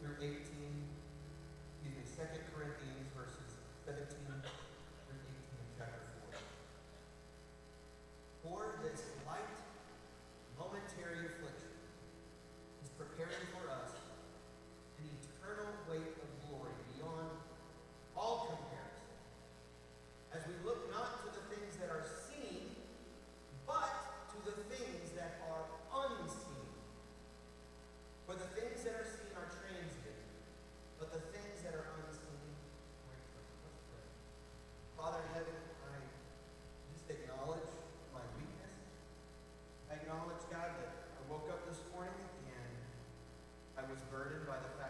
through 18, excuse me, 2 Corinthians verses 17 was burdened by the fact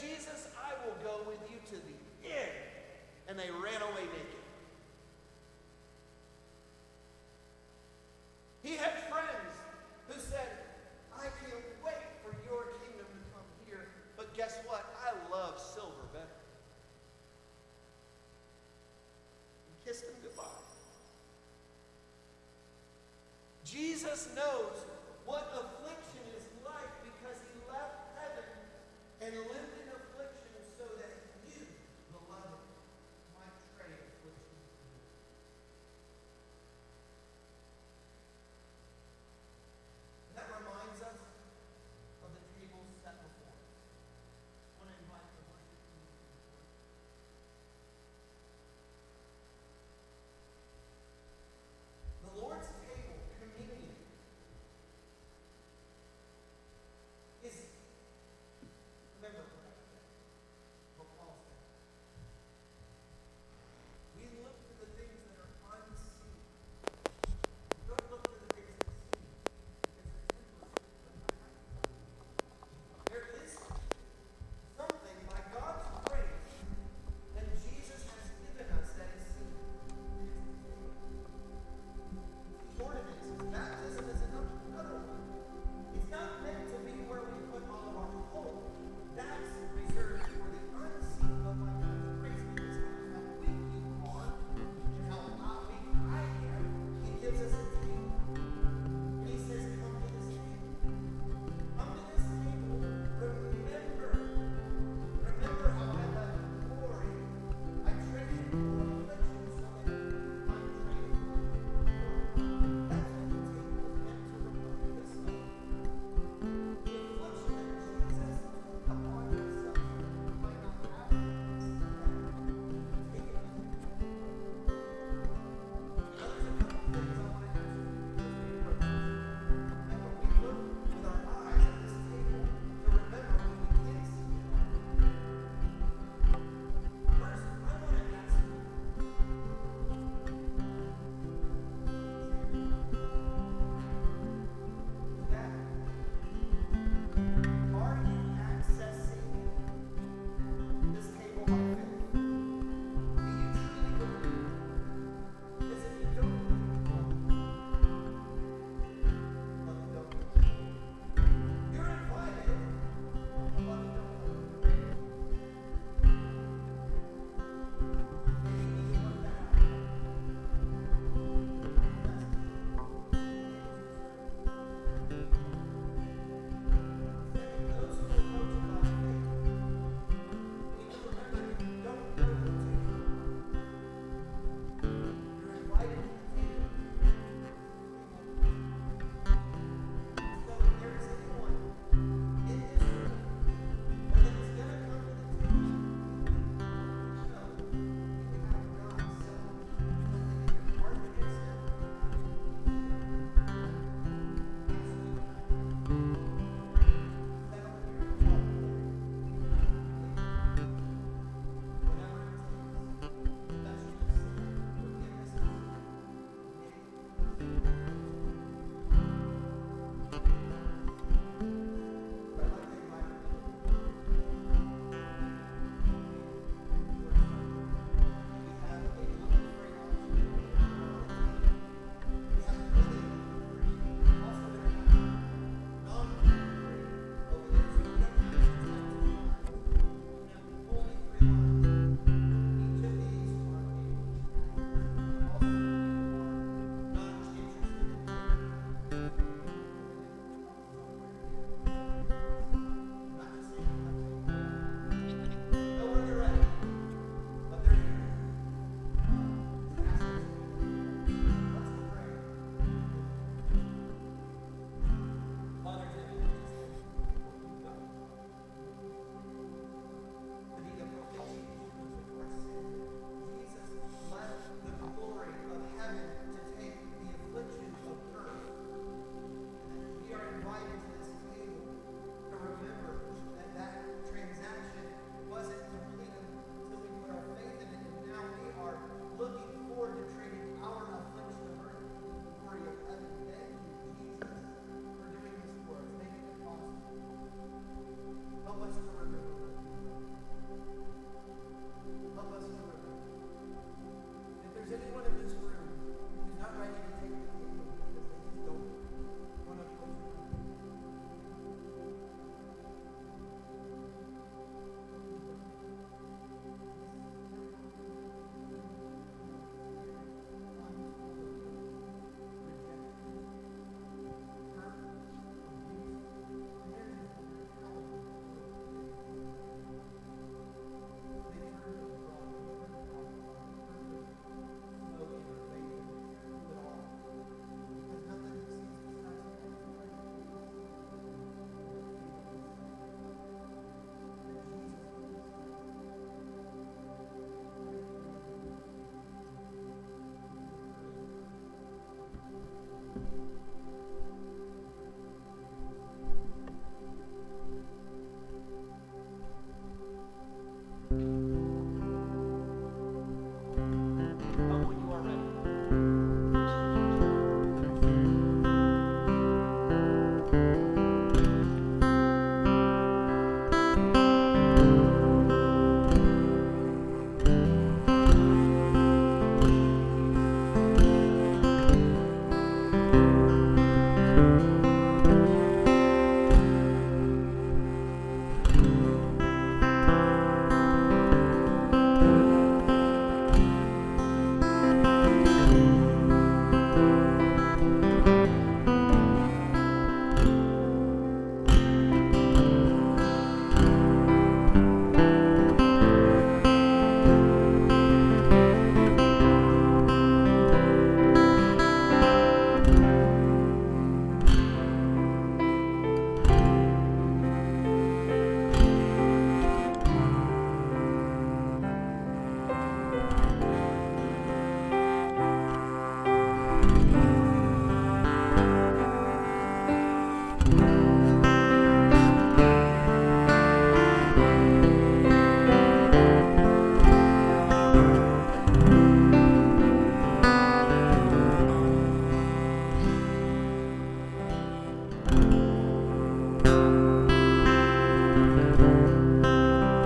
Jesus, I will go with you to the end. And they ran away naked. He had friends who said, I can't wait for your kingdom to come here. But guess what? I love silver better. He kissed him goodbye. Jesus knows what affliction